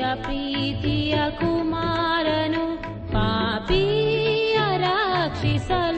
प्रीतिय कुमारनु पापीय राक्षिस।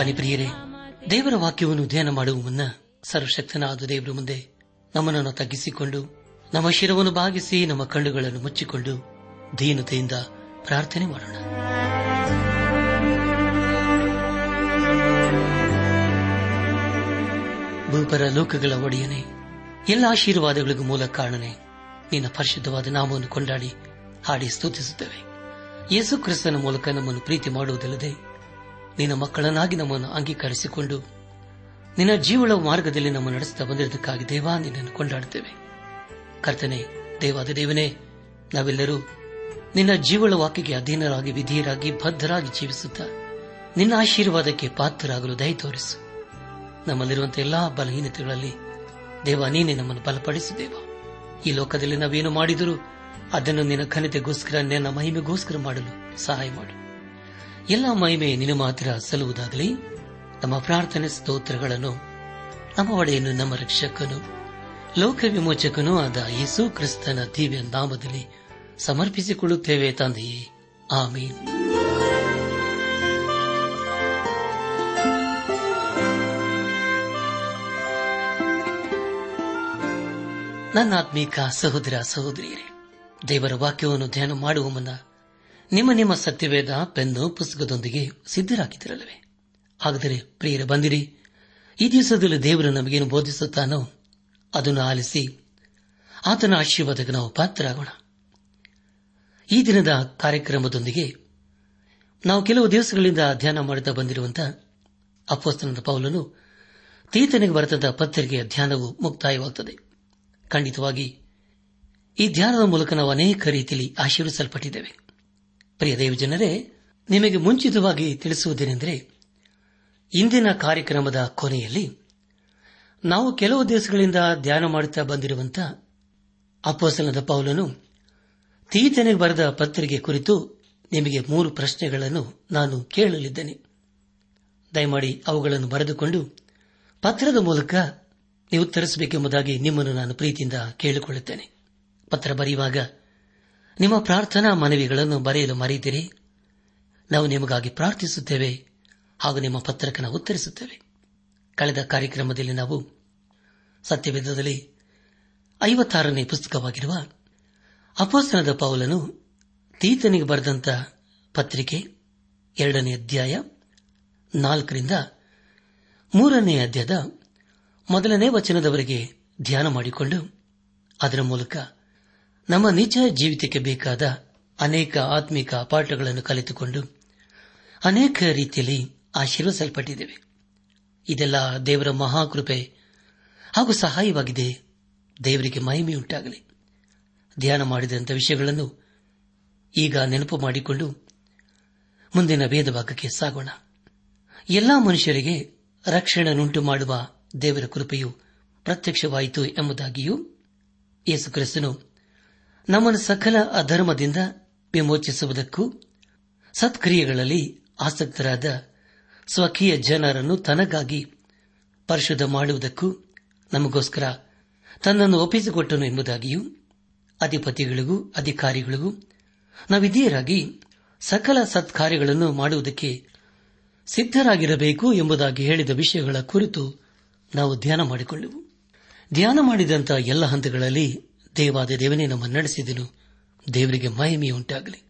ಬನ್ನಿ ಪ್ರಿಯರೇ, ದೇವರ ವಾಕ್ಯವನ್ನು ಧ್ಯಾನ ಮಾಡುವ ಮುನ್ನ ಸರ್ವಶಕ್ತನಾದ ದೇವರ ಮುಂದೆ ನಮ್ಮನ್ನು ತಗ್ಗಿಸಿಕೊಂಡು, ನಮ್ಮ ಶಿರವನ್ನು ಭಾಗಿಸಿ ನಮ್ಮ ಕಣ್ಣುಗಳನ್ನು ಮುಚ್ಚಿಕೊಂಡು ದೀನತೆಯಿಂದ ಪ್ರಾರ್ಥನೆ ಮಾಡೋಣ. ಭೂಪರ ಲೋಕಗಳ ಒಡೆಯನೆ, ಎಲ್ಲ ಆಶೀರ್ವಾದಗಳಿಗೂ ಮೂಲ ಕಾರಣನೆ, ನಿನ್ನ ಪರಿಶುದ್ಧವಾದ ನಾಮವನ್ನು ಕೊಂಡಾಡಿ ಹಾಡಿ ಸ್ತುತಿಸುತ್ತೇವೆ. ಯೇಸು ಕ್ರಿಸ್ತನ ಮೂಲಕ ನಮ್ಮನ್ನು ಪ್ರೀತಿ ಮಾಡುವುದಲ್ಲದೆ ನಿನ್ನ ಮಕ್ಕಳನ್ನಾಗಿ ನಮ್ಮನ್ನು ಅಂಗೀಕರಿಸಿಕೊಂಡು ನಿನ್ನ ಜೀವಳ ಮಾರ್ಗದಲ್ಲಿ ನಮ್ಮ ನಡೆಸುತ್ತಾ ಬಂದಿರುವುದಕ್ಕಾಗಿ ದೇವಾ ನಿನ್ನನ್ನು ಕೊಂಡಾಡುತ್ತೇವೆ. ಕರ್ತನೆ, ದೇವಾದ ದೇವನೇ, ನಾವೆಲ್ಲರೂ ನಿನ್ನ ಜೀವಳ ವಾಕಿಗೆ ಅಧೀನರಾಗಿ, ವಿಧಿಯರಾಗಿ, ಬದ್ಧರಾಗಿ ಜೀವಿಸುತ್ತಾ ನಿನ್ನ ಆಶೀರ್ವಾದಕ್ಕೆ ಪಾತ್ರರಾಗಲು ದಯ ತೋರಿಸು. ನಮ್ಮಲ್ಲಿರುವಂತಹ ಎಲ್ಲಾ ಬಲಹೀನತೆಗಳಲ್ಲಿ ದೇವ, ನೀನೆ ನಮ್ಮನ್ನು ಬಲಪಡಿಸು ದೇವ. ಈ ಲೋಕದಲ್ಲಿ ನಾವೇನು ಮಾಡಿದರೂ ಅದನ್ನು ನಿನ್ನ ಘನತೆಗೋಸ್ಕರ, ನಿನ್ನ ಮಹಿಮೆಗೋಸ್ಕರ ಮಾಡಲು ಸಹಾಯ ಮಾಡು. ಎಲ್ಲ ಮಹಿಮೆ ನಿನ್ನ ಮಾತ್ರ ಸಲ್ಲುವುದಾಗಲಿ. ನಮ್ಮ ಪ್ರಾರ್ಥನೆ ಸ್ತೋತ್ರಗಳನ್ನು ನಮ್ಮ ಒಡೆಯನ್ನು ನಮ್ಮ ರಕ್ಷಕನು, ಲೋಕ ವಿಮೋಚಕನೂ ಆದ ಯೇಸು ಕ್ರಿಸ್ತನ ದಿವ್ಯ ನಾಮದಲ್ಲಿ ಸಮರ್ಪಿಸಿಕೊಳ್ಳುತ್ತೇವೆ ತಂದೆಯೇ. ಆಮೇನ್. ನನ್ನ ಆತ್ಮೀಕ ಸಹೋದರ ಸಹೋದರಿಯರೇ, ದೇವರ ವಾಕ್ಯವನ್ನು ಧ್ಯಾನ ಮಾಡುವ ಮುನ್ನ ನಿಮ್ಮ ನಿಮ್ಮ ಸತ್ಯವೇದ ಪೆನ್ನು ಪುಸ್ತಕದೊಂದಿಗೆ ಸಿದ್ದರಾಗಿದ್ದಿರಲಿವೆ ಹಾಗಾದರೆ ಪ್ರಿಯರ, ಬಂದಿರಿ. ಈ ದಿವಸದಲ್ಲಿ ದೇವರು ನಮಗೇನು ಬೋಧಿಸುತ್ತಾನೋ ಅದನ್ನು ಆಲಿಸಿ ಆತನ ಆಶೀರ್ವಾದಕ್ಕೆ ನಾವು ಪಾತ್ರರಾಗೋಣ. ಈ ದಿನದ ಕಾರ್ಯಕ್ರಮದೊಂದಿಗೆ ನಾವು ಕೆಲವು ದಿವಸಗಳಿಂದ ಧ್ಯಾನ ಮಾಡುತ್ತಾ ಬಂದಿರುವಂತಹ ಅಪ್ಪಸ್ತನದ ಪೌಲನು ತೀತನಿಗೆ ಬರೆದ ಪತ್ರಿಕೆಯ ಧ್ಯಾನವು ಮುಕ್ತಾಯವಾಗುತ್ತದೆ. ಖಂಡಿತವಾಗಿ ಈ ಧ್ಯಾನದ ಮೂಲಕ ನಾವು ಅನೇಕ ರೀತಿಯಲ್ಲಿ ಆಶೀರ್ವಿಸಲ್ಪಟ್ಟಿದ್ದೇವೆ. ಪ್ರಿಯ ದೇವಜನರೇ, ನಿಮಗೆ ಮುಂಚಿತವಾಗಿ ತಿಳಿಸುವುದೇನೆಂದರೆ, ಇಂದಿನ ಕಾರ್ಯಕ್ರಮದ ಕೊನೆಯಲ್ಲಿ ನಾವು ಕೆಲವು ದಿವಸಗಳಿಂದ ಧ್ಯಾನ ಮಾಡುತ್ತಾ ಬಂದಿರುವಂತಹ ಅಪ್ಪಸನದ ಪೌಲನು ತೀತನಿಗೆ ಬರೆದ ಪತ್ರಿಕೆ ಕುರಿತು ನಿಮಗೆ ಮೂರು ಪ್ರಶ್ನೆಗಳನ್ನು ನಾನು ಕೇಳಲಿದ್ದೇನೆ. ದಯಮಾಡಿ ಅವುಗಳನ್ನು ಬರೆದುಕೊಂಡು ಪತ್ರದ ಮೂಲಕ ನೀವು ಉತ್ತರಿಸಬೇಕೆಂಬುದಾಗಿ ನಿಮ್ಮನ್ನು ನಾನು ಪ್ರೀತಿಯಿಂದ ಕೇಳಿಕೊಳ್ಳುತ್ತೇನೆ. ಪತ್ರ ಬರೆಯುವಾಗ ನಿಮ್ಮ ಪ್ರಾರ್ಥನಾ ಮನವಿಗಳನ್ನು ಬರೆಯಲು ಮರೆಯದಿರಿ ನಾವು ನಿಮಗಾಗಿ ಪ್ರಾರ್ಥಿಸುತ್ತೇವೆ ಹಾಗೂ ನಿಮ್ಮ ಪತ್ರಕನ ಉತ್ತರಿಸುತ್ತೇವೆ. ಕಳೆದ ಕಾರ್ಯಕ್ರಮದಲ್ಲಿ ನಾವು ಸತ್ಯವೇಧದಲ್ಲಿ ಐವತ್ತಾರನೇ ಪುಸ್ತಕವಾಗಿರುವ ಅಪೋಸ್ತನದ ಪೌಲನು ತೀತನಿಗೆ ಬರೆದಂತ ಪತ್ರಿಕೆ ಎರಡನೇ ಅಧ್ಯಾಯ ನಾಲ್ಕರಿಂದ ಮೂರನೇ ಅಧ್ಯಾಯದ ಮೊದಲನೇ ವಚನದವರೆಗೆ ಧ್ಯಾನ ಮಾಡಿಕೊಂಡು ಅದರ ಮೂಲಕ ನಮ್ಮ ನಿಜ ಜೀವಿತಕ್ಕೆ ಬೇಕಾದ ಅನೇಕ ಆತ್ಮಿಕ ಪಾಠಗಳನ್ನು ಕಲಿತುಕೊಂಡು ಅನೇಕ ರೀತಿಯಲ್ಲಿ ಆಶೀರ್ವಿಸಲ್ಪಟ್ಟಿದ್ದೇವೆ ಇದೆಲ್ಲ ದೇವರ ಮಹಾಕೃಪೆ ಹಾಗೂ ಸಹಾಯವಾಗಿದೆ. ದೇವರಿಗೆ ಮಹಿಮೆಯುಂಟಾಗಲಿ. ಧ್ಯಾನ ಮಾಡಿದಂಥ ವಿಷಯಗಳನ್ನು ಈಗ ನೆನಪು ಮಾಡಿಕೊಂಡು ಮುಂದಿನ ಭೇದ ಭಾಗಕ್ಕೆ ಸಾಗೋಣ. ಎಲ್ಲಾ ಮನುಷ್ಯರಿಗೆ ರಕ್ಷಣೆಯನ್ನುಂಟು ಮಾಡುವ ದೇವರ ಕೃಪೆಯು ಪ್ರತ್ಯಕ್ಷವಾಯಿತು ಎಂಬುದಾಗಿಯೂ ಯೇಸುಕ್ರಿಸ್ತನು ನಮ್ಮನ್ನು ಸಕಲ ಅಧರ್ಮದಿಂದ ವಿಮೋಚಿಸುವುದಕ್ಕೂ ಸತ್ಕ್ರಿಯೆಗಳಲ್ಲಿ ಆಸಕ್ತರಾದ ಸ್ವಕೀಯ ಜನರನ್ನು ತನಗಾಗಿ ಪರಿಶುದ್ಧ ಮಾಡುವುದಕ್ಕೂ ನಮಗೋಸ್ಕರ ತನ್ನನ್ನು ಒಪ್ಪಿಸಿಕೊಟ್ಟನು ಎಂಬುದಾಗಿಯೂ ಅಧಿಪತಿಗಳಿಗೂ ಅಧಿಕಾರಿಗಳಿಗೂ ನಾವಿದೀಯರಾಗಿ ಸಕಲ ಸತ್ಕಾರ್ಯಗಳನ್ನು ಮಾಡುವುದಕ್ಕೆ ಸಿದ್ದರಾಗಿರಬೇಕು ಎಂಬುದಾಗಿ ಹೇಳಿದ ವಿಷಯಗಳ ಕುರಿತು ನಾವು ಧ್ಯಾನ ಮಾಡಿಕೊಂಡೆವು ಧ್ಯಾನ ಮಾಡಿದಂತಹ ಎಲ್ಲ ಹಂತಗಳಲ್ಲಿ ದೇವಾದ ದೇವನೇ ನಮ್ಮ ನಡೆಸಿದನು. ದೇವರಿಗೆ ಮಹಿಮೆಯುಂಟಾಗಲಿ.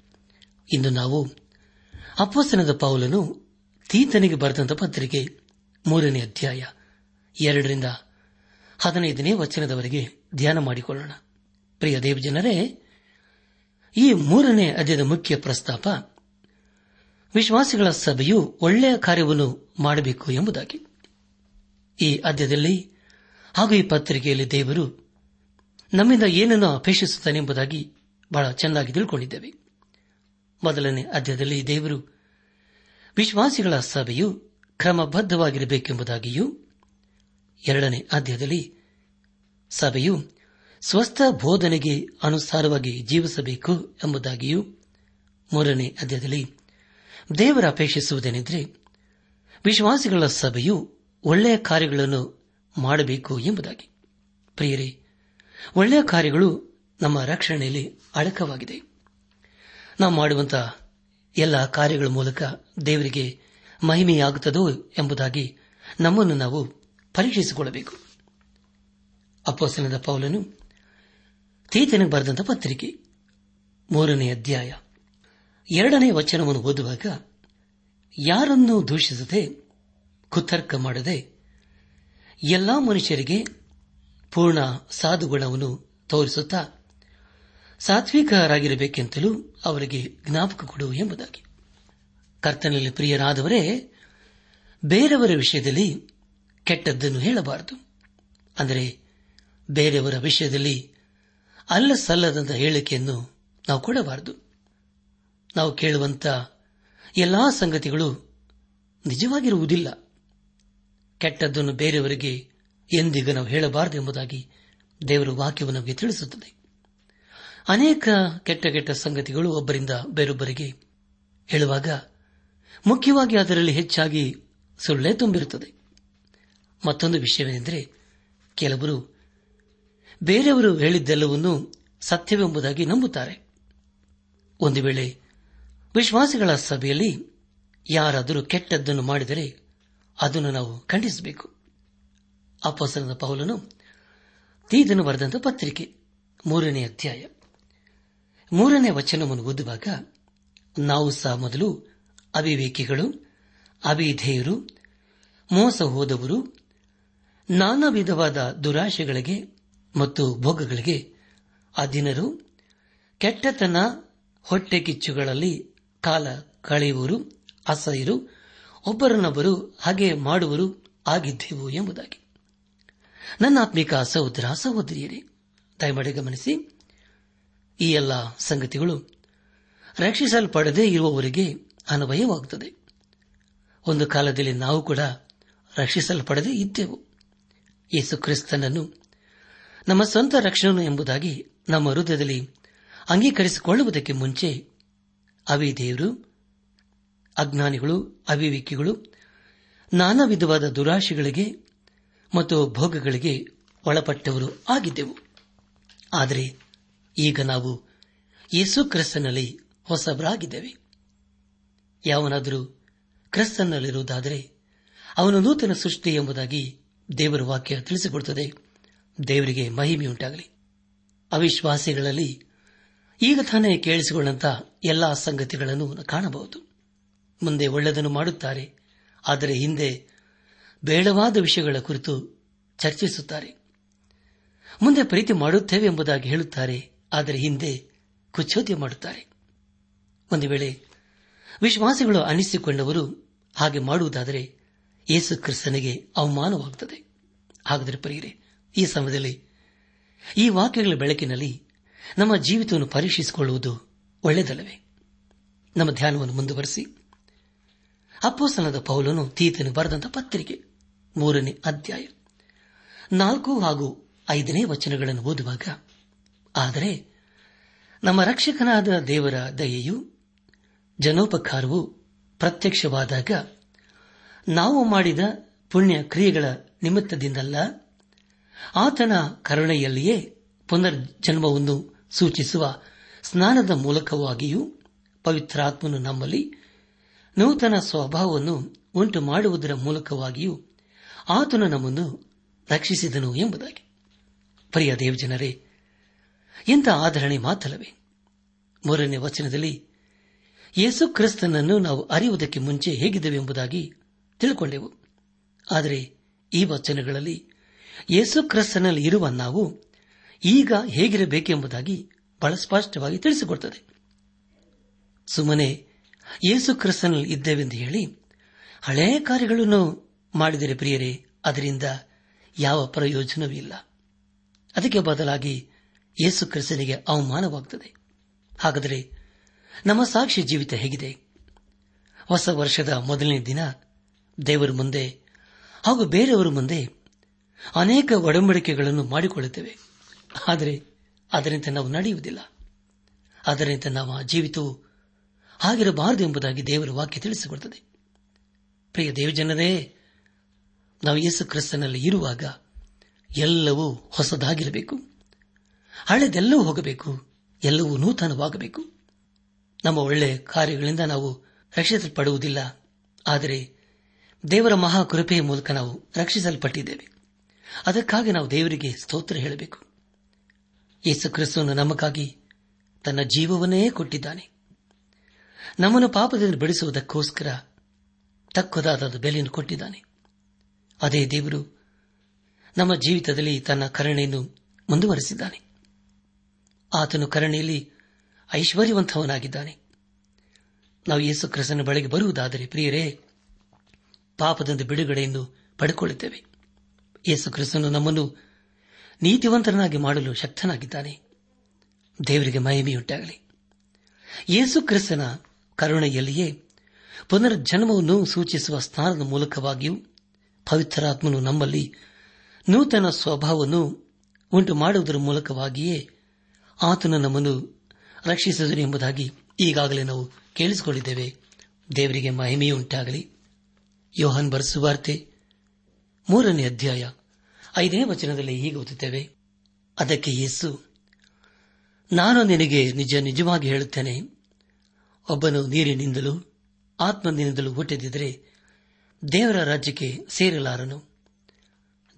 ಇಂದು ನಾವು ಅಪ್ಪಸನದ ಪೌಲನು ತೀತನಿಗೆ ಬರೆದಂತ ಪತ್ರಿಕೆ ಮೂರನೇ ಅಧ್ಯಾಯ ಎರಡರಿಂದ ಹದಿನೈದನೇ ವಚನದವರೆಗೆ ಧ್ಯಾನ ಮಾಡಿಕೊಳ್ಳೋಣ. ಪ್ರಿಯ ದೇವಜನರೇ, ಈ ಮೂರನೇ ಅಧ್ಯಾಯದ ಮುಖ್ಯ ಪ್ರಸ್ತಾಪ, ವಿಶ್ವಾಸಿಗಳ ಸಭೆಯು ಒಳ್ಳೆಯ ಕಾರ್ಯವನ್ನು ಮಾಡಬೇಕು ಎಂಬುದಾಗಿ. ಈ ಅಧ್ಯದಲ್ಲಿ ಹಾಗೂ ಈ ಪತ್ರಿಕೆಯಲ್ಲಿ ದೇವರು ನಮ್ಮಿಂದ ಏನನ್ನು ಅಪೇಕ್ಷಿಸುತ್ತಾನೆ ಎಂಬುದಾಗಿ ಬಹಳ ಚೆನ್ನಾಗಿ ತಿಳ್ಕೊಂಡಿದ್ದೇವೆ. ಮೊದಲನೇ ಅಧ್ಯಾಯದಲ್ಲಿ ದೇವರು ವಿಶ್ವಾಸಿಗಳ ಸಭೆಯು ಕ್ರಮಬದ್ದವಾಗಿರಬೇಕೆಂಬುದಾಗಿಯೂ ಎರಡನೇ ಅಧ್ಯಾಯದಲ್ಲಿ ಸಭೆಯು ಸ್ವಸ್ಥ ಬೋಧನೆಗೆ ಅನುಸಾರವಾಗಿ ಜೀವಿಸಬೇಕು ಎಂಬುದಾಗಿಯೂ, ಮೂರನೇ ಅಧ್ಯಾಯದಲ್ಲಿ ದೇವರ ಅಪೇಕ್ಷಿಸುವುದೇನೆಂದರೆ ವಿಶ್ವಾಸಿಗಳ ಸಭೆಯು ಒಳ್ಳೆಯ ಕಾರ್ಯಗಳನ್ನು ಮಾಡಬೇಕು ಎಂಬುದಾಗಿ. ಪ್ರಿಯರೇ ಒಳ್ಳೆಯ ಕಾರ್ಯಗಳು ನಮ್ಮ ರಕ್ಷಣೆಯಲ್ಲಿ ಅಡಕವಾಗಿದೆ. ನಾವು ಮಾಡುವಂತಹ ಎಲ್ಲ ಕಾರ್ಯಗಳ ಮೂಲಕ ದೇವರಿಗೆ ಮಹಿಮೆಯಾಗುತ್ತದೋ ಎಂಬುದಾಗಿ ನಮ್ಮನ್ನು ನಾವು ಪರೀಕ್ಷಿಸಿಕೊಳ್ಳಬೇಕು. ಅಪ್ಪಸನದ ಪೌಲನು ತೀತನಿಗೆ ಬರೆದಂತಹ ಪತ್ರಿಕೆ, ಮೂರನೇ ಅಧ್ಯಾಯ, ಎರಡನೇ ವಚನವನ್ನು ಓದುವಾಗ, ಯಾರನ್ನೂ ದೂಷಿಸದೆ ಕುತರ್ಕ ಮಾಡದೆ ಎಲ್ಲಾ ಮನುಷ್ಯರಿಗೆ ಪೂರ್ಣ ಸಾಧುಗುಣವನ್ನು ತೋರಿಸುತ್ತಾ ಸಾತ್ವಿಕರಾಗಿರಬೇಕೆಂತಲೂ ಅವರಿಗೆ ಜ್ಞಾಪಕ ಕೊಡು ಎಂಬುದಾಗಿ. ಕರ್ತನಲ್ಲಿ ಪ್ರಿಯರಾದವರೇ, ಬೇರೆಯವರ ವಿಷಯದಲ್ಲಿ ಕೆಟ್ಟದ್ದನ್ನು ಹೇಳಬಾರದು. ಅಂದರೆ, ಬೇರೆಯವರ ವಿಷಯದಲ್ಲಿ ಅಲ್ಲ ಸಲ್ಲದಂತ ಹೇಳಿಕೆಯನ್ನು ನಾವು ಕೊಡಬಾರದು. ನಾವು ಕೇಳುವಂತ ಎಲ್ಲಾ ಸಂಗತಿಗಳು ನಿಜವಾಗಿರುವುದಿಲ್ಲ. ಕೆಟ್ಟದ್ದನ್ನು ಬೇರೆಯವರಿಗೆ ಎಂದಿಗೂ ನಾವು ಹೇಳಬಾರದು ಎಂಬುದಾಗಿ ದೇವರ ವಾಕ್ಯವು ನಮಗೆ ತಿಳಿಸುತ್ತದೆ. ಅನೇಕ ಕೆಟ್ಟ ಕೆಟ್ಟ ಸಂಗತಿಗಳು ಒಬ್ಬರಿಂದ ಬೇರೊಬ್ಬರಿಗೆ ಹೇಳುವಾಗ ಮುಖ್ಯವಾಗಿ ಅದರಲ್ಲಿ ಹೆಚ್ಚಾಗಿ ಸುಳ್ಳೇ ತುಂಬಿರುತ್ತದೆ. ಮತ್ತೊಂದು ವಿಷಯವೇನೆಂದರೆ ಕೆಲವರು ಬೇರೆಯವರು ಹೇಳಿದ್ದೆಲ್ಲವನ್ನೂ ಸತ್ಯವೆಂಬುದಾಗಿ ನಂಬುತ್ತಾರೆ. ಒಂದು ವೇಳೆ ವಿಶ್ವಾಸಿಗಳ ಸಭೆಯಲ್ಲಿ ಯಾರಾದರೂ ಕೆಟ್ಟದ್ದನ್ನು ಮಾಡಿದರೆ ಅದನ್ನು ನಾವು ಖಂಡಿಸಬೇಕು. ಅಪ್ಪಸನದ ಪೌಲನು ತೀದನು ಬರೆದಂತ ಪತ್ರಿಕೆ, ಮೂರನೇ ಅಧ್ಯಾಯ. ಮೂರನೇ ವಚನವನ್ನು ಓದುವಾಗ ನಾವು ಸಹ ಮೊದಲು ಅವಿವೇಕಿಗಳು, ಅವಿಧೇಯರು, ಮೋಸ ಹೋದವರು, ನಾನಾ ವಿಧವಾದ ದುರಾಶೆಗಳಿಗೆ ಮತ್ತು ಭೋಗಗಳಿಗೆ ಅಧೀನರು, ಕೆಟ್ಟತನ ಹೊಟ್ಟೆ ಕಿಚ್ಚುಗಳಲ್ಲಿ ಕಾಲ ಕಳೆಯುವರು, ಅಸಹ್ಯರು, ಒಬ್ಬರನ್ನೊಬ್ಬರು ಹಾಗೆ ಮಾಡುವರು ಆಗಿದ್ದೆವು ಎಂಬುದಾಗಿ. ನನ್ನ ಆತ್ಮಿಕ ಸಹೋದರ, ಸಹೋದರಿಯರೇ, ದಯಮಾಡಿ ಗಮನಿಸಿ. ಈ ಎಲ್ಲ ಸಂಗತಿಗಳು ರಕ್ಷಿಸಲ್ಪಡದೇ ಇರುವವರಿಗೆ ಅನ್ವಯವಾಗುತ್ತದೆ ಒಂದು ಕಾಲದಲ್ಲಿ ನಾವು ಕೂಡ ರಕ್ಷಿಸಲ್ಪಡದೇ ಇದ್ದೆವು. ಯೇಸು ಕ್ರಿಸ್ತನನ್ನು ನಮ್ಮ ಸ್ವಂತ ರಕ್ಷಣನು ಎಂಬುದಾಗಿ ನಮ್ಮ ಹೃದಯದಲ್ಲಿ ಅಂಗೀಕರಿಸಿಕೊಳ್ಳುವುದಕ್ಕೆ ಮುಂಚೆ ಅವಿದೇವರು ಅಜ್ಞಾನಿಗಳು, ಅವಿವೇಕಿಗಳು, ನಾನಾ ವಿಧವಾದ ದುರಾಶೆಗಳಿಗೆ ಮತ್ತು ಭೋಗಗಳಿಗೆ ಒಳಪಟ್ಟವರು ಆಗಿದ್ದೆವು. ಆದರೆ ಈಗ ನಾವು ಯೇಸು ಕ್ರಿಸ್ತನಲ್ಲಿ ಹೊಸಬರಾಗಿದ್ದೇವೆ. ಯಾವನಾದರೂ ಕ್ರಿಸ್ತನಲ್ಲಿರುವುದಾದರೆ ಅವನು ನೂತನ ಸೃಷ್ಟಿ ಎಂಬುದಾಗಿ ದೇವರ ವಾಕ್ಯ ತಿಳಿಸಿಕೊಡುತ್ತದೆ. ದೇವರಿಗೆ ಮಹಿಮೆಯುಂಟಾಗಲಿ. ಅವಿಶ್ವಾಸಿಗಳಲ್ಲಿ ಈಗ ತಾನೇ ಕೇಳಿಸಿಕೊಂಡಂತಹ ಎಲ್ಲಾ ಸಂಗತಿಗಳನ್ನು ಕಾಣಬಹುದು. ಮುಂದೆ ಒಳ್ಳೆಯದನ್ನು ಮಾಡುತ್ತಾರೆ. ಆದರೆ ಹಿಂದೆ ಬೇಡವಾದ ವಿಷಯಗಳ ಕುರಿತು ಚರ್ಚಿಸುತ್ತಾರೆ. ಮುಂದೆ ಪ್ರೀತಿ ಮಾಡುತ್ತೇವೆ ಎಂಬುದಾಗಿ ಹೇಳುತ್ತಾರೆ, ಆದರೆ ಹಿಂದೆ ಕುಚೋದ್ಯ ಮಾಡುತ್ತಾರೆ. ಒಂದು ವೇಳೆ ವಿಶ್ವಾಸಿಗಳು ಅನಿಸಿಕೊಂಡವರು ಹಾಗೆ ಮಾಡುವುದಾದರೆ ಯೇಸು ಕ್ರಿಸ್ತನಿಗೆ ಅವಮಾನವಾಗುತ್ತದೆ. ಹಾಗಾದರೆ ಪರಿಯರೆ ಈ ಸಮಯದಲ್ಲಿ ಈ ವಾಕ್ಯಗಳ ಬೆಳಕಿನಲ್ಲಿ ನಮ್ಮ ಜೀವಿತವನ್ನು ಪರೀಕ್ಷಿಸಿಕೊಳ್ಳುವುದು ಒಳ್ಳೆಯದಲ್ಲವೇ? ನಮ್ಮ ಧ್ಯಾನವನ್ನು ಮುಂದುವರೆಸಿ. ಅಪ್ಪೋಸನದ ಪೌಲನು ತೀತನು ಬರೆದಂತಹ ಪತ್ರಿಕೆ. ಮೂರನೇ ಅಧ್ಯಾಯ. ನಾಲ್ಕು ಹಾಗೂ ಐದನೇ ವಚನಗಳನ್ನು ಓದುವಾಗ, ಆದರೆ ನಮ್ಮ ರಕ್ಷಕನಾದ ದೇವರ ದಯೆಯು ಜನೋಪಕಾರವು ಪ್ರತ್ಯಕ್ಷವಾದಾಗ ನಾವು ಮಾಡಿದ ಪುಣ್ಯ ಕ್ರಿಯೆಗಳ ನಿಮಿತ್ತದಿಂದಲ್ಲ, ಆತನ ಕರುಣೆಯಲ್ಲಿಯೇ ಪುನರ್ಜನ್ಮವನ್ನು ಸೂಚಿಸುವ ಸ್ನಾನದ ಮೂಲಕವಾಗಿಯೂ ಪವಿತ್ರಾತ್ಮನು ನಮ್ಮಲ್ಲಿ ನೂತನ ಸ್ವಭಾವವನ್ನು ಉಂಟು ಮಾಡುವುದರ ಮೂಲಕವಾಗಿಯೂ ಆತನು ನಮ್ಮನ್ನು ರಕ್ಷಿಸಿದನು ಎಂಬುದಾಗಿ. ಪ್ರಿಯ ದೇವಜನರೇ ಇಂಥ ಆಧರಣೆ ಮಾತಲ್ಲವೇ ಮೂರನೇ ವಚನದಲ್ಲಿ ಯೇಸು ಕ್ರಿಸ್ತನನ್ನು ನಾವು ಅರಿಯುವುದಕ್ಕೆ ಮುಂಚೆ ಹೇಗಿದ್ದೇವೆ ಎಂಬುದಾಗಿ ತಿಳ್ಕೊಂಡೆವು. ಆದರೆ ಈ ವಚನಗಳಲ್ಲಿ ಯೇಸು ಕ್ರಿಸ್ತನಲ್ಲಿ ಇರುವ ನಾವು ಈಗ ಹೇಗಿರಬೇಕೆಂಬುದಾಗಿ ಬಹಳ ಸ್ಪಷ್ಟವಾಗಿ ತಿಳಿಸಿಕೊಡುತ್ತದೆ ಸುಮ್ಮನೆ ಯೇಸು ಕ್ರಿಸ್ತನಲ್ಲಿ ಇದ್ದೇವೆಂದು ಹೇಳಿ ಹಳೆಯ ಕಾರ್ಯಗಳನ್ನು ಮಾಡಿದರೆ ಪ್ರಿಯರೇ, ಅದರಿಂದ ಯಾವ ಪ್ರಯೋಜನವೂ ಇಲ್ಲ. ಅದಕ್ಕೆ ಬದಲಾಗಿ ಯೇಸು ಕ್ರಿಸ್ತನಿಗೆ ಅವಮಾನವಾಗುತ್ತದೆ ಹಾಗಾದರೆ ನಮ್ಮ ಸಾಕ್ಷಿ ಜೀವಿತ ಹೇಗಿದೆ? ಹೊಸ ವರ್ಷದ ಮೊದಲನೇ ದಿನ ದೇವರ ಮುಂದೆ ಹಾಗೂ ಬೇರೆಯವರ ಮುಂದೆ ಅನೇಕ ಒಡಂಬಡಿಕೆಗಳನ್ನು ಮಾಡಿಕೊಳ್ಳುತ್ತೇವೆ. ಆದರೆ ಅದರಿಂದ ನಾವು ನಡೆಯುವುದಿಲ್ಲ. ಅದರಿಂದ ನಮ್ಮ ಜೀವಿತವು ಹಾಗಿರಬಾರದು ಎಂಬುದಾಗಿ ದೇವರ ವಾಕ್ಯ ತಿಳಿಸಿಕೊಡುತ್ತದೆ. ಪ್ರಿಯ ದೇವಜನರೇ ನಾವು ಯೇಸು ಕ್ರಿಸ್ತನಲ್ಲಿ ಇರುವಾಗ ಎಲ್ಲವೂ ಹೊಸದಾಗಿರಬೇಕು. ಹಳೆದೆಲ್ಲವೂ ಹೋಗಬೇಕು. ಎಲ್ಲವೂ ನೂತನವಾಗಬೇಕು. ನಮ್ಮ ಒಳ್ಳೆಯ ಕಾರ್ಯಗಳಿಂದ ನಾವು ರಕ್ಷಿಸಲ್ಪಡುವುದಿಲ್ಲ. ಆದರೆ ದೇವರ ಮಹಾಕೃಪೆಯ ಮೂಲಕ ನಾವು ರಕ್ಷಿಸಲ್ಪಟ್ಟಿದ್ದೇವೆ. ಅದಕ್ಕಾಗಿ ನಾವು ದೇವರಿಗೆ ಸ್ತೋತ್ರ ಹೇಳಬೇಕು. ಯೇಸು ಕ್ರಿಸ್ತನು ನಮಗಾಗಿ ತನ್ನ ಜೀವವನ್ನೇ ಕೊಟ್ಟಿದ್ದಾನೆ. ನಮ್ಮನ್ನು ಪಾಪದಿಂದ ಬಿಡಿಸುವುದಕ್ಕೋಸ್ಕರ ತಕ್ಕದಾದ ಬೆಲೆಯನ್ನು ಕೊಟ್ಟಿದ್ದಾನೆ. ಅದೇ ದೇವರು ನಮ್ಮ ಜೀವಿತದಲ್ಲಿ ತನ್ನ ಕರುಣೆಯನ್ನು ಮುಂದುವರೆಸಿದ್ದಾನೆ. ಆತನು ಕರುಣೆಯಲ್ಲಿ ಐಶ್ವರ್ಯವಂತವನಾಗಿದ್ದಾನೆ. ನಾವು ಯೇಸು ಕ್ರಿಸ್ತನ ಬಳಿಗೆ ಬರುವುದಾದರೆ ಪ್ರಿಯರೇ ಪಾಪದಿಂದ ಬಿಡುಗಡೆಯನ್ನು ಪಡೆಕೊಳ್ಳುತ್ತೇವೆ. ಯೇಸು ಕ್ರಿಸ್ತನು ನಮ್ಮನ್ನು ನೀತಿವಂತರನಾಗಿ ಮಾಡಲು ಶಕ್ತನಾಗಿದ್ದಾನೆ. ದೇವರಿಗೆ ಮಹಿಮೆಯುಂಟಾಗಲಿ. ಯೇಸು ಕ್ರಿಸ್ತನ ಕರುಣೆಯಲ್ಲಿಯೇ ಪುನರ್ಜನ್ಮವನ್ನು ಸೂಚಿಸುವ ಸ್ನಾನದ ಮೂಲಕವಾಗಿಯೂ ಪವಿತ್ರಾತ್ಮನು ನಮ್ಮಲ್ಲಿ ನೂತನ ಸ್ವಭಾವವನ್ನು ಉಂಟು ಮಾಡುವುದರ ಮೂಲಕವಾಗಿಯೇ ಆತನು ನಮ್ಮನ್ನು ರಕ್ಷಿಸಿದನು ಎಂಬುದಾಗಿ ಈಗಾಗಲೇ ನಾವು ಕೇಳಿಸಿಕೊಂಡಿದ್ದೇವೆ. ದೇವರಿಗೆ ಮಹಿಮೆಯುಂಟಾಗಲಿ ಯೋಹನ್ ಬರೆಸುವಾರ್ತೆ ಮೂರನೇ ಅಧ್ಯಾಯ ಐದನೇ ವಚನದಲ್ಲಿ ಹೀಗೆ ಓದುತ್ತೇವೆ. ಅದಕ್ಕೆ ಯೇಸು, ನಾನು ನಿನಗೆ ನಿಜ ನಿಜವಾಗಿ ಹೇಳುತ್ತೇನೆ. ಒಬ್ಬನು ನೀರಿನಿಂದಲೂ ಆತ್ಮನಿಂದಲೂ ಹುಟ್ಟಿದಿದ್ರೆ ದೇವರ ರಾಜ್ಯಕ್ಕೆ ಸೇರಲಾರನು.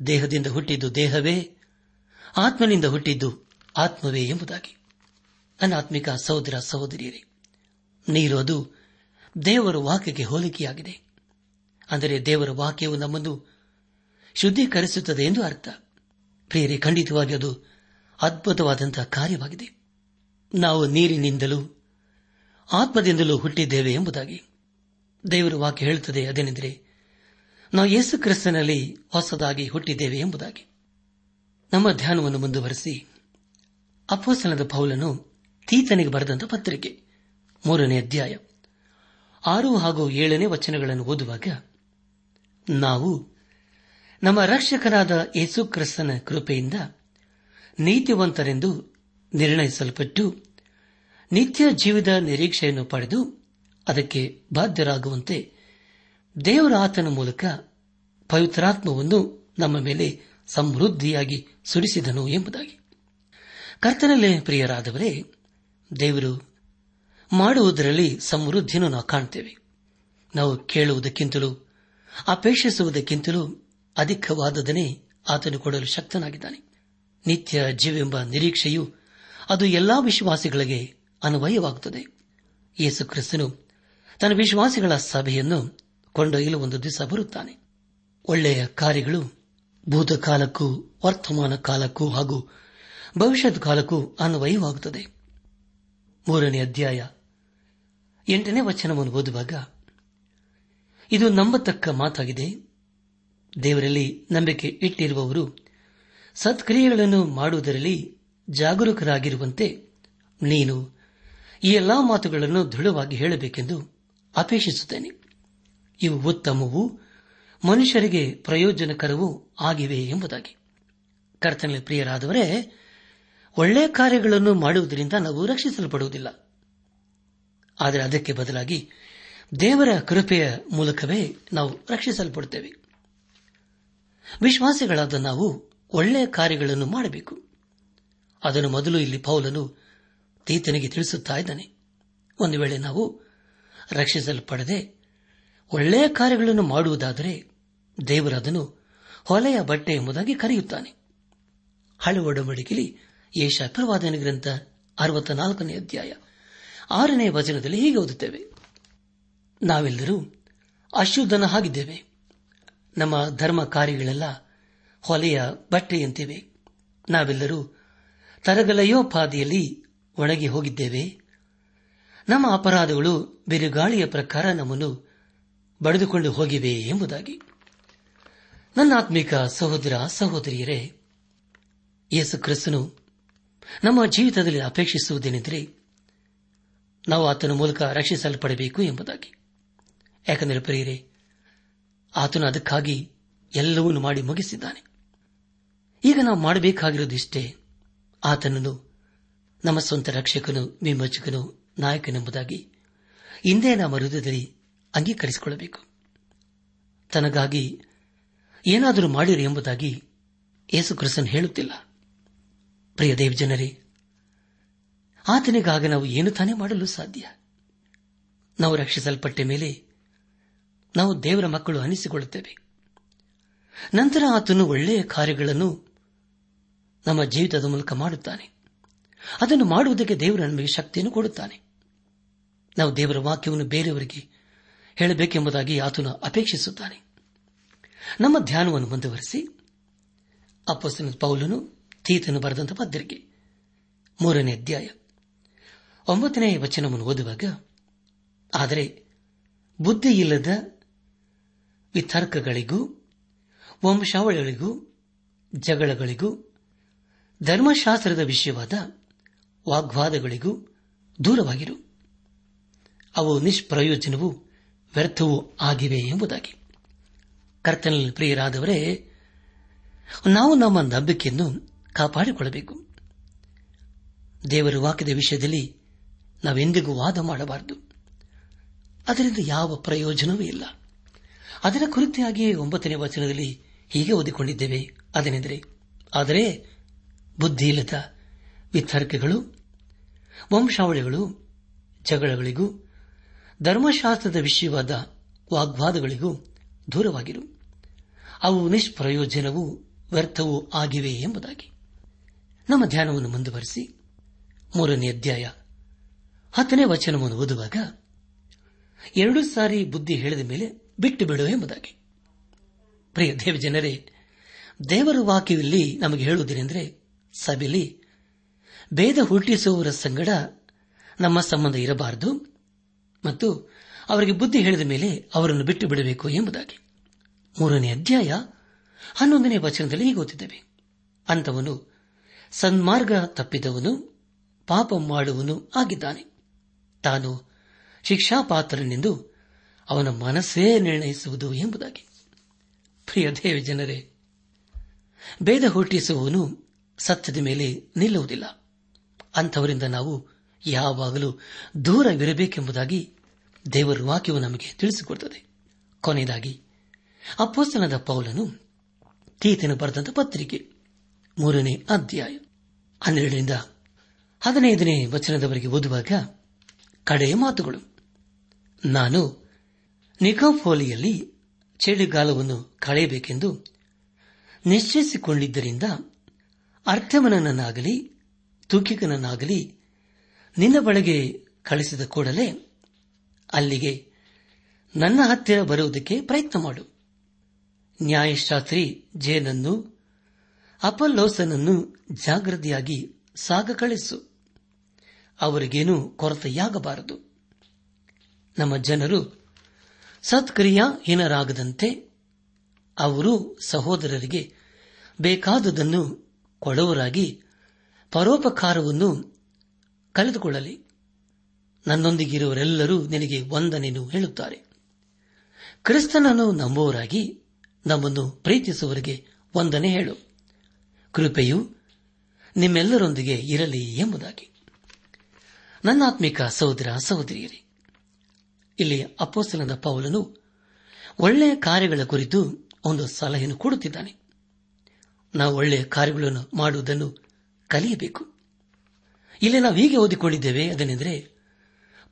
ದೇಹದಿಂದ ಹುಟ್ಟಿದ್ದು ದೇಹವೇ, ಆತ್ಮನಿಂದ ಹುಟ್ಟಿದ್ದು ಆತ್ಮವೇ ಎಂಬುದಾಗಿ. ಅನಾತ್ಮಿಕ ಸಹೋದರ ಸಹೋದರಿಯರೇ, ನೀರು ಅದು ದೇವರ ವಾಕ್ಯಕ್ಕೆ ಹೋಲಿಕೆಯಾಗಿದೆ. ಅಂದರೆ ದೇವರ ವಾಕ್ಯವು ನಮ್ಮನ್ನು ಶುದ್ಧೀಕರಿಸುತ್ತದೆ ಎಂದು ಅರ್ಥ. ಪ್ರೇರಿ ಖಂಡಿತವಾಗಿ ಅದು ಅದ್ಭುತವಾದಂತಹ ಕಾರ್ಯವಾಗಿದೆ. ನಾವು ನೀರಿನಿಂದಲೂ ಆತ್ಮದಿಂದಲೂ ಹುಟ್ಟಿದ್ದೇವೆ ಎಂಬುದಾಗಿ. ದೇವರ ವಾಕ್ಯ ಹೇಳುತ್ತದೆ ಅದೇನೆಂದರೆ ನಾವು ಯೇಸು ಕ್ರಿಸ್ತನಲ್ಲಿ ಹೊಸದಾಗಿ ಹುಟ್ಟಿದ್ದೇವೆ ಎಂಬುದಾಗಿ. ನಮ್ಮ ಧ್ಯಾನವನ್ನು ಮುಂದುವರೆಸಿ ಅಪ್ಪಸನದ ಪೌಲನು ತೀತನಿಗೆ ಬರೆದಂತ ಪತ್ರಿಕೆ, ಮೂರನೇ ಅಧ್ಯಾಯ, ಆರು ಹಾಗೂ ಏಳನೇ ವಚನಗಳನ್ನು ಓದುವಾಗ, ನಾವು ನಮ್ಮ ರಕ್ಷಕನಾದ ಯೇಸು ಕ್ರಿಸ್ತನ ಕೃಪೆಯಿಂದ ನೀತಿವಂತರೆಂದು ನಿರ್ಣಯಿಸಲ್ಪಟ್ಟು, ನಿತ್ಯ ಜೀವದ ನಿರೀಕ್ಷೆಯನ್ನು ಪಡೆದು ಅದಕ್ಕೆ ಬಾಧ್ಯರಾಗುವಂತೆ ದೇವರ ಆತನ ಮೂಲಕ ಪವಿತ್ರಾತ್ಮವನ್ನು ನಮ್ಮ ಮೇಲೆ ಸಮೃದ್ಧಿಯಾಗಿ ಸುರಿಸಿದನು ಎಂಬುದಾಗಿ. ಕರ್ತನಲ್ಲೇ ಪ್ರಿಯರಾದವರೇ, ದೇವರು ಮಾಡುವುದರಲ್ಲಿ ಸಮೃದ್ಧಿಯನ್ನು ನಾವು ಕಾಣುತ್ತೇವೆ ನಾವು ಕೇಳುವುದಕ್ಕಿಂತಲೂ, ಅಪೇಕ್ಷಿಸುವುದಕ್ಕಿಂತಲೂ ಅಧಿಕವಾದದನ್ನೇ ಆತನು ಕೊಡಲು ಶಕ್ತನಾಗಿದ್ದಾನೆ. ನಿತ್ಯ ಜೀವೆಂಬ ನಿರೀಕ್ಷೆಯು ಅದು ಎಲ್ಲಾ ವಿಶ್ವಾಸಿಗಳಿಗೆ ಅನ್ವಯವಾಗುತ್ತದೆ. ಯೇಸು ಕ್ರಿಸ್ತನು ತನ್ನ ವಿಶ್ವಾಸಿಗಳ ಸಭೆಯನ್ನು ಕೊಂಡೊಯ್ಯಲು ಒಂದು ದಿವಸ ಬರುತ್ತಾನೆ. ಒಳ್ಳೆಯ ಕಾರ್ಯಗಳು ಭೂತಕಾಲಕ್ಕೂ, ವರ್ತಮಾನ ಕಾಲಕ್ಕೂ ಹಾಗೂ ಭವಿಷ್ಯದ ಕಾಲಕ್ಕೂ ಅನ್ವಯವಾಗುತ್ತದೆ. ಮೂರನೇ ಅಧ್ಯಾಯ ಎಂಟನೇ ವಚನವನ್ನು ಓದುವಾಗ, ಇದು ನಂಬತಕ್ಕ ಮಾತಾಗಿದೆ. ದೇವರಲ್ಲಿ ನಂಬಿಕೆ ಇಟ್ಟಿರುವವರು ಸತ್ಕ್ರಿಯೆಗಳನ್ನು ಮಾಡುವುದರಲ್ಲಿ ಜಾಗರೂಕರಾಗಿರುವಂತೆ ನೀನು ಈ ಎಲ್ಲಾ ಮಾತುಗಳನ್ನು ದೃಢವಾಗಿ ಹೇಳಬೇಕೆಂದು ಅಪೇಕ್ಷಿಸುತ್ತೇನೆ. ಇವು ಉತ್ತಮವು ಮನುಷ್ಯರಿಗೆ ಪ್ರಯೋಜನಕರವೂ ಆಗಿವೆ ಎಂಬುದಾಗಿ. ಕರ್ತನಲ್ಲಿ ಪ್ರಿಯರಾದವರೇ, ಒಳ್ಳೆಯ ಕಾರ್ಯಗಳನ್ನು ಮಾಡುವುದರಿಂದ ನಾವು ರಕ್ಷಿಸಲ್ಪಡುವುದಿಲ್ಲ. ಆದರೆ ಅದಕ್ಕೆ ಬದಲಾಗಿ ದೇವರ ಕೃಪೆಯ ಮೂಲಕವೇ ನಾವು ರಕ್ಷಿಸಲ್ಪಡುತ್ತೇವೆ. ವಿಶ್ವಾಸಿಗಳಾದ ನಾವು ಒಳ್ಳೆಯ ಕಾರ್ಯಗಳನ್ನು ಮಾಡಬೇಕು. ಅದನ್ನು ಮೊದಲು ಇಲ್ಲಿ ಪೌಲನು ತೀತನಿಗೆ ತಿಳಿಸುತ್ತಾ ಇದ್ದಾನೆ. ಒಂದು ವೇಳೆ ನಾವು ರಕ್ಷಿಸಲ್ಪಡದೆ ಒಳ್ಳೆಯ ಕಾರ್ಯಗಳನ್ನು ಮಾಡುವುದಾದರೆ ದೇವರದನ್ನು ಹೊಲೆಯ ಬಟ್ಟೆ ಎಂಬುದಾಗಿ ಕರೆಯುತ್ತಾನೆ. ಹಳೆ ಒಡಂಬಡಿಕೆಯಲ್ಲಿ ಯೇಷ ಗ್ರಂಥ ಅರವತ್ತ ನಾಲ್ಕನೇ ಅಧ್ಯಾಯ ಆರನೇ ವಚನದಲ್ಲಿ ಹೀಗೆ ಓದುತ್ತೇವೆ. ನಾವೆಲ್ಲರೂ ಅಶುದ್ಧನ ಹಾಗಿದ್ದೇವೆ. ನಮ್ಮ ಧರ್ಮ ಕಾರ್ಯಗಳೆಲ್ಲ ಹೊಲೆಯ ಬಟ್ಟೆಯಂತಿವೆ. ನಾವೆಲ್ಲರೂ ತರಗಲಯೋಪಾದಿಯಲ್ಲಿ ಒಣಗಿ ಹೋಗಿದ್ದೇವೆ. ನಮ್ಮ ಅಪರಾಧಗಳು ಬಿರುಗಾಳಿಯ ಪ್ರಕಾರ ನಮ್ಮನ್ನು ಬಡಿದುಕೊಂಡು ಹೋಗಿವೆ ಎಂಬುದಾಗಿ. ನನ್ನ ಆತ್ಮಿಕ ಸಹೋದರ, ಸಹೋದರಿಯರೇ, ಯೇಸು ಕ್ರಿಸ್ತನು ನಮ್ಮ ಜೀವಿತದಲ್ಲಿ ಅಪೇಕ್ಷಿಸುವುದೇನೆಂದರೆ ನಾವು ಆತನ ಮೂಲಕ ರಕ್ಷಿಸಲ್ಪಡಬೇಕು ಎಂಬುದಾಗಿ. ಯಾಕಂದರೆ ಪ್ರಿಯರೇ, ಆತನು ಅದಕ್ಕಾಗಿ ಎಲ್ಲವನ್ನೂ ಮಾಡಿ ಮುಗಿಸಿದ್ದಾನೆ. ಈಗ ನಾವು ಮಾಡಬೇಕಾಗಿರುವುದಿಷ್ಟೇ ಆತನನ್ನು ನಮ್ಮ ಸ್ವಂತ ರಕ್ಷಕನು ವಿಮೋಚಕನು ನಾಯಕನೆಂಬುದಾಗಿ. ಇಂದೇ ನಮ್ಮ ಹೃದಯದಲ್ಲಿ ಅಂಗೀಕರಿಸಿಕೊಳ್ಳಬೇಕು. ತನಗಾಗಿ ಏನಾದರೂ ಮಾಡಿರಿ ಎಂಬುದಾಗಿ ಯೇಸು ಕ್ರಿಸ್ತನ್ ಹೇಳುತ್ತಿಲ್ಲ. ಪ್ರಿಯ ದೇವ್ ಜನರೇ ಆತನಿಗಾಗ ನಾವು ಏನು ತಾನೇ ಮಾಡಲು ಸಾಧ್ಯ? ನಾವು ರಕ್ಷಿಸಲ್ಪಟ್ಟ ಮೇಲೆ ನಾವು ದೇವರ ಮಕ್ಕಳು ಅನಿಸಿಕೊಳ್ಳುತ್ತೇವೆ. ನಂತರ ಆತನು ಒಳ್ಳೆಯ ಕಾರ್ಯಗಳನ್ನು ನಮ್ಮ ಜೀವಿತದ ಮೂಲಕ ಮಾಡುತ್ತಾನೆ. ಅದನ್ನು ಮಾಡುವುದಕ್ಕೆ ದೇವರು ನಮಗೆ ಶಕ್ತಿಯನ್ನು ಕೊಡುತ್ತಾನೆ. ನಾವು ದೇವರ ವಾಕ್ಯವನ್ನು ಬೇರೆಯವರಿಗೆ ಹೇಳಬೇಕೆಂಬುದಾಗಿ ಆತನು ಅಪೇಕ್ಷಿಸುತ್ತಾನೆ. ನಮ್ಮ ಧ್ಯಾನವನ್ನು ಮುಂದುವರೆಸಿ ಅಪ್ಪಸ್ತನ ಪೌಲನು ತೀತನು ಬರೆದಂತಹ ಪತ್ರಿಕೆ, ಮೂರನೇ ಅಧ್ಯಾಯ, ಒಂಬತ್ತನೇ ವಚನವನ್ನು ಓದುವಾಗ, ಆದರೆ ಬುದ್ಧಿಯಿಲ್ಲದ ವಿತರ್ಕಗಳಿಗೂ, ವಂಶಾವಳಿಗಳಿಗೂ, ಜಗಳಗಳಿಗೂ, ಧರ್ಮಶಾಸ್ತ್ರದ ವಿಷಯವಾದ ವಾಗ್ವಾದಗಳಿಗೂ ದೂರವಾಗಿರು. ಅವು ನಿಷ್ಪ್ರಯೋಜನವೂ ವ್ಯರ್ಥವೂ ಆಗಿವೆ ಎಂಬುದಾಗಿ. ಕರ್ತನಲ್ಲಿ ಪ್ರಿಯರಾದವರೇ, ನಾವು ನಮ್ಮ ನಂಬಿಕೆಯನ್ನು ಕಾಪಾಡಿಕೊಳ್ಳಬೇಕು. ದೇವರು ವಾಕ್ಯದ ವಿಷಯದಲ್ಲಿ ನಾವೆಂದಿಗೂ ವಾದ ಮಾಡಬಾರದು. ಅದರಿಂದ ಯಾವ ಪ್ರಯೋಜನವೂ ಇಲ್ಲ. ಅದರ ಕುರಿತಾಗಿಯೇ ಒಂಬತ್ತನೇ ವಚನದಲ್ಲಿ ಹೀಗೆ ಓದಿಕೊಂಡಿದ್ದೇವೆ. ಅದನೆಂದರೆ, ಆದರೆ ಬುದ್ಧಿಯಿಲ್ಲದ ವಿತರ್ಕಗಳು, ವಂಶಾವಳಿಗಳು, ಜಗಳಗಳಿಗೂ ಧರ್ಮಶಾಸ್ತ್ರದ ವಿಷಯವಾದ ವಾಗ್ವಾದಗಳಿಗೂ ದೂರವಾಗಿರು. ಅವು ನಿಷ್ಪ್ರಯೋಜನವೂ ವ್ಯರ್ಥವೂ ಆಗಿವೆ ಎಂಬುದಾಗಿ. ನಮ್ಮ ಧ್ಯಾನವನ್ನು ಮುಂದುವರೆಸಿ ಮೂರನೇ ಅಧ್ಯಾಯ ಹತ್ತನೇ ವಚನವನ್ನು ಓದುವಾಗ ಎರಡು ಸಾರಿ ಬುದ್ಧಿ ಹೇಳಿದ ಮೇಲೆ ಬಿಟ್ಟು ಬಿಡು ಎಂಬುದಾಗಿ. ಪ್ರಿಯ ದೇವ ಜನರೇ ದೇವರ ವಾಕ್ಯದಲ್ಲಿ ನಮಗೆ ಹೇಳುವುದೇನೆಂದರೆ ಸಭೆಯಲ್ಲಿ ಭೇದ ಹುಟ್ಟಿಸುವವರ ಸಂಗಡ ನಮ್ಮ ಸಂಬಂಧ ಇರಬಾರದು. ಮತ್ತು ಅವರಿಗೆ ಬುದ್ಧಿ ಹೇಳಿದ ಮೇಲೆ ಅವರನ್ನು ಬಿಟ್ಟು ಬಿಡಬೇಕು ಎಂಬುದಾಗಿ. ಮೂರನೇ ಅಧ್ಯಾಯ ಹನ್ನೊಂದನೇ ವಚನದಲ್ಲಿ ಹೀಗೆ ಗೊತ್ತಿದ್ದೇವೆ ಅಂತವನು ಸನ್ಮಾರ್ಗ ತಪ್ಪಿದವನು, ಪಾಪ ಮಾಡುವನು ಆಗಿದ್ದಾನೆ. ತಾನು ಶಿಕ್ಷಾಪಾತ್ರನೆಂದು ಅವನ ಮನಸ್ಸೇ ನಿರ್ಣಯಿಸುವುದು ಎಂಬುದಾಗಿ. ಪ್ರಿಯ ದೇವ ಜನರೇ, ಭೇದ ಹುಟ್ಟಿಸುವವನು ಸತ್ಯದ ಮೇಲೆ ನಿಲ್ಲುವುದಿಲ್ಲ. ಅಂಥವರಿಂದ ನಾವು ಯಾವಾಗಲೂ ದೂರವಿರಬೇಕೆಂಬುದಾಗಿ ದೇವರ ವಾಕ್ಯವು ನಮಗೆ ತಿಳಿಸಿಕೊಡುತ್ತದೆ. ಕೊನೆಯದಾಗಿ ಅಪ್ಪೋಸ್ತನದ ಪೌಲನು ತೀತನು ಬರೆದಂತ ಪತ್ರಿಕೆ, ಮೂರನೇ ಅಧ್ಯಾಯ, ಹನ್ನೆರಡರಿಂದ ಹದಿನೈದನೇ ವಚನದವರೆಗೆ ಓದುವಾಗ ಕಡೆಯ ಮಾತುಗಳು. ನಾನು ನಿಕೋಫೋಲಿಯಲ್ಲಿ ಚಳಿಗಾಲವನ್ನು ಕಳೆಯಬೇಕೆಂದು ನಿಶ್ಚಯಿಸಿಕೊಂಡಿದ್ದರಿಂದ ಅರ್ಥಮನನ್ನಾಗಲಿ ತೂಕಿಕನನ್ನಾಗಲಿ ನಿನ್ನ ಬಳಿಗೆ ಕಳಿಸಿದ ಕೂಡಲೇ ಅಲ್ಲಿಗೆ ನನ್ನ ಹತ್ತಿರ ಬರುವುದಕ್ಕೆ ಪ್ರಯತ್ನ ಮಾಡು. ನ್ಯಾಯಶಾಸ್ತ್ರಿ ಜೇನನ್ನು, ಅಪಲ್ಲೋಸನನ್ನು ಜಾಗೃತಿಯಾಗಿ ಸಾಗ ಕಳಿಸು. ಅವರಿಗೇನೂ ಕೊರತೆಯಾಗಬಾರದು. ನಮ್ಮ ಜನರು ಸತ್ಕ್ರಿಯಾಹೀನರಾಗದಂತೆ ಅವರು ಸಹೋದರರಿಗೆ ಬೇಕಾದುದನ್ನು ಕೊಡುವರಾಗಿ ಪರೋಪಕಾರವನ್ನು ಕಳೆದುಕೊಳ್ಳಲಿ. ನನ್ನೊಂದಿಗಿರುವರೆಲ್ಲರೂ ನಿನಗೆ ವಂದನೆಯನ್ನು ಹೇಳುತ್ತಾರೆ. ಕ್ರಿಸ್ತನನ್ನು ನಂಬುವರಾಗಿ ನಮ್ಮನ್ನು ಪ್ರೀತಿಸುವವರಿಗೆ ವಂದನೆ ಹೇಳು. ಕೃಪೆಯು ನಿಮ್ಮೆಲ್ಲರೊಂದಿಗೆ ಇರಲಿ ಎಂಬುದಾಗಿ. ನನ್ನಾತ್ಮಿಕ ಸಹೋದರ ಸಹೋದರಿಯರೇ, ಇಲ್ಲಿ ಅಪ್ಪೋಸಲದ ಪೌಲನು ಒಳ್ಳೆಯ ಕಾರ್ಯಗಳ ಕುರಿತು ಒಂದು ಸಲಹೆಯನ್ನು ಕೊಡುತ್ತಿದ್ದಾನೆ. ನಾವು ಒಳ್ಳೆಯ ಕಾರ್ಯಗಳನ್ನು ಮಾಡುವುದನ್ನು ಕಲಿಯಬೇಕು. ಇಲ್ಲಿ ನಾವು ಹೀಗೆ ಓದಿಕೊಂಡಿದ್ದೇವೆ ಅದನೆಂದರೆ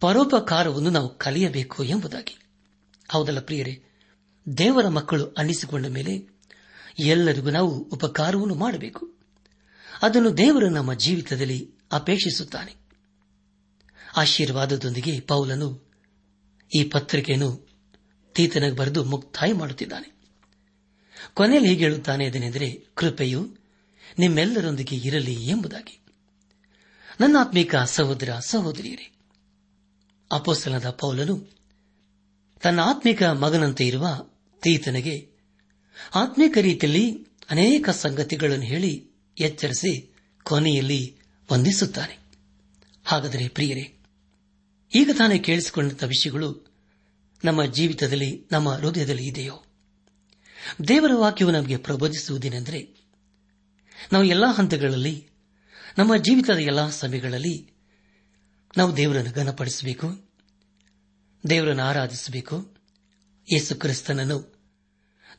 ಪರೋಪಕಾರವನ್ನು ನಾವು ಕಲಿಯಬೇಕು ಎಂಬುದಾಗಿ. ಹೌದಲ್ಲ ಪ್ರಿಯರೇ? ದೇವರ ಮಕ್ಕಳು ಅನ್ನಿಸಿಕೊಂಡ ಮೇಲೆ ಎಲ್ಲರಿಗೂ ನಾವು ಉಪಕಾರವನ್ನು ಮಾಡಬೇಕು. ಅದನ್ನು ದೇವರು ನಮ್ಮ ಜೀವಿತದಲ್ಲಿ ಅಪೇಕ್ಷಿಸುತ್ತಾನೆ. ಆಶೀರ್ವಾದದೊಂದಿಗೆ ಪೌಲನು ಈ ಪತ್ರಿಕೆಯನ್ನು ತೀತನಿಗೆ ಬರೆದು ಮುಕ್ತಾಯ ಮಾಡುತ್ತಿದ್ದಾನೆ. ಕೊನೆಯಲ್ಲಿ ಹೀಗೆ ಹೇಳುತ್ತಾನೆ ಅದನೆಂದರೆ ಕೃಪೆಯು ನಿಮ್ಮೆಲ್ಲರೊಂದಿಗೆ ಇರಲಿ ಎಂಬುದಾಗಿ. ನನ್ನ ಆತ್ಮಿಕ ಸಹೋದರ ಸಹೋದರಿಯರೇ ಅಪೋಸ್ತಲದ ಪೌಲನು ತನ್ನ ಆತ್ಮಿಕ ಮಗನಂತೆ ಇರುವ ತೀತನಿಗೆ ಆತ್ಮಿಕ ರೀತಿಯಲ್ಲಿ ಅನೇಕ ಸಂಗತಿಗಳನ್ನು ಹೇಳಿ ಎಚ್ಚರಿಸಿ ಕೊನೆಯಲ್ಲಿ ವಂದಿಸುತ್ತಾನೆ. ಹಾಗಾದರೆ ಪ್ರಿಯರೇ, ಈಗ ತಾನೇ ಕೇಳಿಸಿಕೊಂಡಂಥ ವಿಷಯಗಳು ನಮ್ಮ ಜೀವಿತದಲ್ಲಿ, ನಮ್ಮ ಹೃದಯದಲ್ಲಿ ಇದೆಯೋ? ದೇವರ ವಾಕ್ಯವು ನಮಗೆ ಪ್ರಬೋಧಿಸುವುದೇನೆಂದರೆ, ನಾವು ಎಲ್ಲಾ ಹಂತಗಳಲ್ಲಿ ನಮ್ಮ ಜೀವಿತದ ಎಲ್ಲಾ ಸಮಯಗಳಲ್ಲಿ ನಾವು ದೇವರನ್ನು ಘನಪಡಿಸಬೇಕು, ದೇವರನ್ನು ಆರಾಧಿಸಬೇಕು, ಯೇಸು ಕ್ರಿಸ್ತನನ್ನು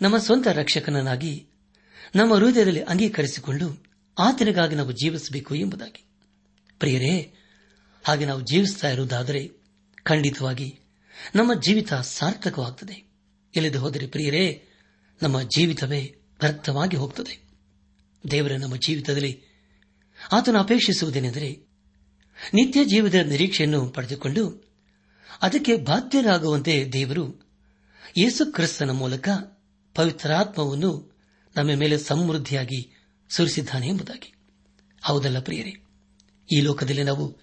ನಮ್ಮ ಸ್ವಂತ ರಕ್ಷಕನನ್ನಾಗಿ ನಮ್ಮ ಹೃದಯದಲ್ಲಿ ಅಂಗೀಕರಿಸಿಕೊಂಡು ಆತನಿಗಾಗಿ ನಾವು ಜೀವಿಸಬೇಕು ಎಂಬುದಾಗಿ. ಪ್ರಿಯರೇ, ಹಾಗೆ ನಾವು ಜೀವಿಸ್ತಾ ಇರುವುದಾದರೆ ಖಂಡಿತವಾಗಿ ನಮ್ಮ ಜೀವಿತ ಸಾರ್ಥಕವಾಗುತ್ತದೆ ಎಲ್ಲಿದು ಹೋದರೆ ಪ್ರಿಯರೇ, ನಮ್ಮ ಜೀವಿತವೇ ವ್ಯರ್ಥವಾಗಿ ಹೋಗುತ್ತದೆ ದೇವರ, ನಮ್ಮ ಜೀವಿತದಲ್ಲಿ ಆತನು ಅಪೇಕ್ಷಿಸುವುದೇನೆಂದರೆ ನಿತ್ಯ ಜೀವದ ನಿರೀಕ್ಷೆಯನ್ನು ಪಡೆದುಕೊಂಡು ಅದಕ್ಕೆ ಬಾಧ್ಯರಾಗುವಂತೆ ದೇವರು ಯೇಸು ಕ್ರಿಸ್ತನ ಮೂಲಕ ಪವಿತ್ರಾತ್ಮವನ್ನು ನಮ್ಮ ಮೇಲೆ ಸಮೃದ್ಧಿಯಾಗಿ ಸುರಿಸಿದ್ದಾನೆ ಎಂಬುದಾಗಿ. ಹೌದಲ್ಲ ಪ್ರಿಯರೇ? ಈ ಲೋಕದಲ್ಲಿ ನಾವು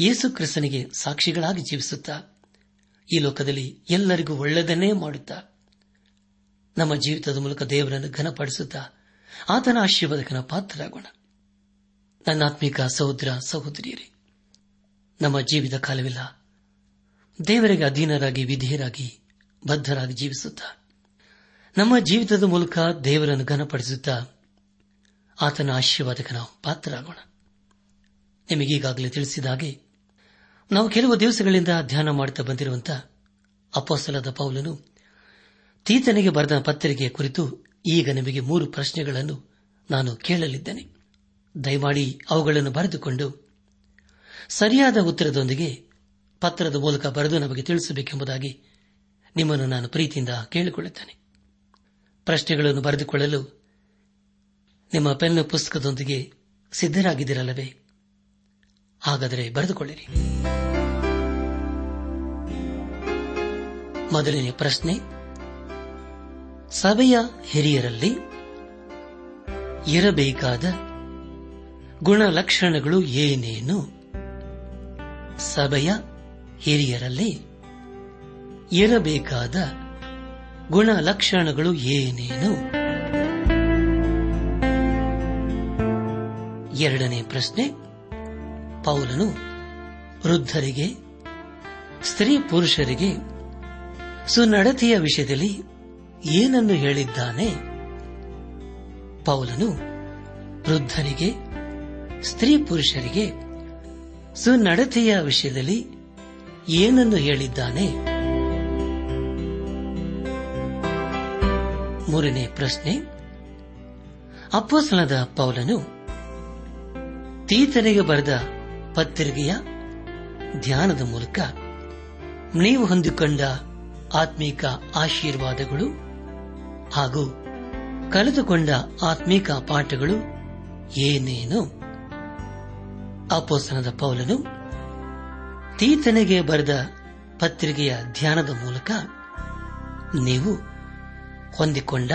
ಯೇಸು ಕ್ರಿಸ್ತನಿಗೆ ಸಾಕ್ಷಿಗಳಾಗಿ ಜೀವಿಸುತ್ತಾ, ಈ ಲೋಕದಲ್ಲಿ ಎಲ್ಲರಿಗೂ ಒಳ್ಳೆಯದನ್ನೇ ಮಾಡುತ್ತಾ, ನಮ್ಮ ಜೀವಿತದ ಮೂಲಕ ದೇವರನ್ನು ಘನಪಡಿಸುತ್ತಾ, ಆತನ ಆಶೀರ್ವಾದಕನ ಪಾತ್ರರಾಗೋಣ. ನನ್ನಾತ್ಮಿಕ ಸಹೋದರ ಸಹೋದರಿಯರೇ, ನಮ್ಮ ಜೀವಿತ ಕಾಲವಿಲ್ಲ ದೇವರಿಗೆ ಅಧೀನರಾಗಿ, ವಿಧೇಯರಾಗಿ, ಬದ್ಧರಾಗಿ ಜೀವಿಸುತ್ತಾ, ನಮ್ಮ ಜೀವಿತದ ಮೂಲಕ ದೇವರನ್ನು ಘನಪಡಿಸುತ್ತಾ ಆತನ ಆಶೀರ್ವಾದಕ್ಕೆ ನಾವು ಪಾತ್ರರಾಗೋಣ. ನಿಮಗೀಗಾಗಲೇ ತಿಳಿಸಿದ ಹಾಗೆ, ನಾವು ಕೆಲವು ದಿವಸಗಳಿಂದ ಧ್ಯಾನ ಮಾಡುತ್ತಾ ಬಂದಿರುವಂತಹ ಅಪ್ಪಸಲಾದ ಪೌಲನು ತೀತನಿಗೆ ಬರೆದ ಪತ್ರಿಕೆಯ ಕುರಿತು ಈಗ ನಿಮಗೆ ಮೂರು ಪ್ರಶ್ನೆಗಳನ್ನು ನಾನು ಕೇಳಲಿದ್ದೇನೆ. ದಯಮಾಡಿ ಅವುಗಳನ್ನು ಬರೆದುಕೊಂಡು ಸರಿಯಾದ ಉತ್ತರದೊಂದಿಗೆ ಪತ್ರದ ಮೂಲಕ ಬರೆದು ನಮಗೆ ತಿಳಿಸಬೇಕೆಂಬುದಾಗಿ ನಿಮ್ಮನ್ನು ನಾನು ಪ್ರೀತಿಯಿಂದ ಕೇಳಿಕೊಳ್ಳುತ್ತೇನೆ. ಪ್ರಶ್ನೆಗಳನ್ನು ಬರೆದುಕೊಳ್ಳಲು ನಿಮ್ಮ ಪೆನ್ನು ಪುಸ್ತಕದೊಂದಿಗೆ ಸಿದ್ಧರಾಗಿದ್ದಿರಲ್ಲವೇ? ಹಾಗಾದರೆ ಬರೆದುಕೊಳ್ಳಿರಿ. ಮೊದಲನೇ ಪ್ರಶ್ನೆ, ಸಭೆಯ ಹಿರಿಯರಲ್ಲಿ ಇರಬೇಕಾದ ಗುಣಲಕ್ಷಣಗಳು ಏನೇನು? ಸಭೆಯ ಹಿರಿಯರಲ್ಲಿ ಇರಬೇಕಾದ ಗುಣಲಕ್ಷಣಗಳು ಏನೇನು? ಎರಡನೇ ಪ್ರಶ್ನೆ, ಪೌಲನು ವೃದ್ಧರಿಗೆ, ಸ್ತ್ರೀ ಪುರುಷರಿಗೆ ಸುನಡತೆಯ ವಿಷಯದಲ್ಲಿ ಏನನ್ನು ಹೇಳಿದ್ದಾನೆ? ಪೌಲನು ವೃದ್ಧರಿಗೆ ಸ್ತ್ರೀ ಪುರುಷರಿಗೆ ಸುನಡತೆಯ ವಿಷಯದಲ್ಲಿ ಏನನ್ನು ಹೇಳಿದ್ದಾನೆ? ಮೂರನೇ ಪ್ರಶ್ನೆ. ಅಪ್ಪೋಸಲದ ಪೌಲನು ತೀತನಿಗೆ ಬರೆದ ಪತ್ರಿಕೆಯ ಧ್ಯಾನದ ಮೂಲಕ ನೀವು ಹೊಂದಿಕೊಂಡ ಆತ್ಮೀಕ ಆಶೀರ್ವಾದಗಳು ಹಾಗೂ ಕಳೆದುಕೊಂಡ ಆತ್ಮೀಕ ಪಾಠಗಳು ಏನೇನು? ಅಪೋಸನದ ಪೌಲನು ತೀತನಿಗೆ ಬರೆದ ಪತ್ರಿಕೆಯ ಧ್ಯಾನದ ಮೂಲಕ ನೀವು ಹೊಂದಿಕೊಂಡ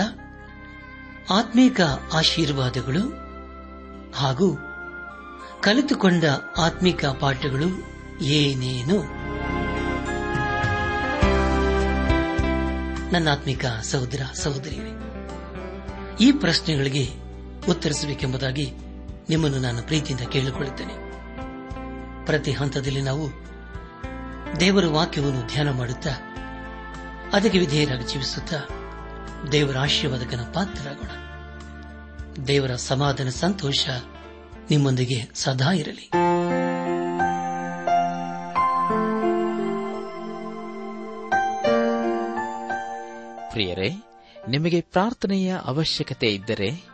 ಆತ್ಮೀಕ ಆಶೀರ್ವಾದಗಳು ಹಾಗೂ ಕಲಿತುಕೊಂಡ ಆತ್ಮಿಕ ಪಾಠಗಳು ಏನೇನು? ನನ್ನಾತ್ಮಿಕ ಸಹೋದರ ಸಹೋದರಿ ಈ ಪ್ರಶ್ನೆಗಳಿಗೆ ಉತ್ತರಿಸಬೇಕೆಂಬುದಾಗಿ ನಿಮ್ಮನ್ನು ನಾನು ಪ್ರೀತಿಯಿಂದ ಕೇಳಿಕೊಳ್ಳುತ್ತೇನೆ. ಪ್ರತಿ ಹಂತದಲ್ಲಿ ನಾವು ದೇವರ ವಾಕ್ಯವನ್ನು ಧ್ಯಾನ ಮಾಡುತ್ತಾ, ಅದಕ್ಕೆ ವಿಧೇಯರಾಗಿ ಜೀವಿಸುತ್ತಾ, ದೇವರ ಆಶೀರ್ವಾದಕನ ಪಾತ್ರರಾಗೋಣ. ದೇವರ ಸಮಾಧಾನ ಸಂತೋಷ ನಿಮ್ಮೊಂದಿಗೆ ಸದಾ ಇರಲಿ. ಪ್ರಿಯರೇ, ನಿಮಗೆ ಪ್ರಾರ್ಥನೆಯ ಅವಶ್ಯಕತೆ ಇದ್ದರೆ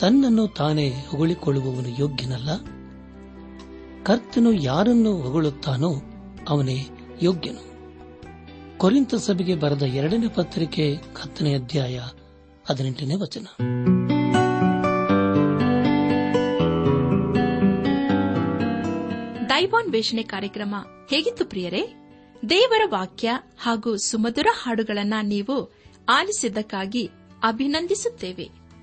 ತನ್ನನ್ನು ತಾನೇ ಹೊಗಳಿಕೊಳ್ಳುವವನು ಯೋಗ್ಯನಲ್ಲ. ಕರ್ತನು ಯಾರನ್ನು ಹೊಗಳುತ್ತಾನೋ ಅವನೇ ಯೋಗ್ಯನು. ಕೊರಿಂತ ಸಭೆಗೆ ಬರೆದ ಎರಡನೇ ಪತ್ರಿಕೆ ಹತ್ತನೇ ಅಧ್ಯಾಯ ಹದಿನೆಂಟನೇ ವಚನ. ದೈವಾನ್ ವೇಷಣೆ ಕಾರ್ಯಕ್ರಮ ಹೇಗಿತ್ತು ಪ್ರಿಯರೇ? ದೇವರ ವಾಕ್ಯ ಹಾಗೂ ಸುಮಧುರ ಹಾಡುಗಳನ್ನ ನೀವು ಆಲಿಸಿದ್ದಕ್ಕಾಗಿ ಅಭಿನಂದಿಸುತ್ತೇವೆ.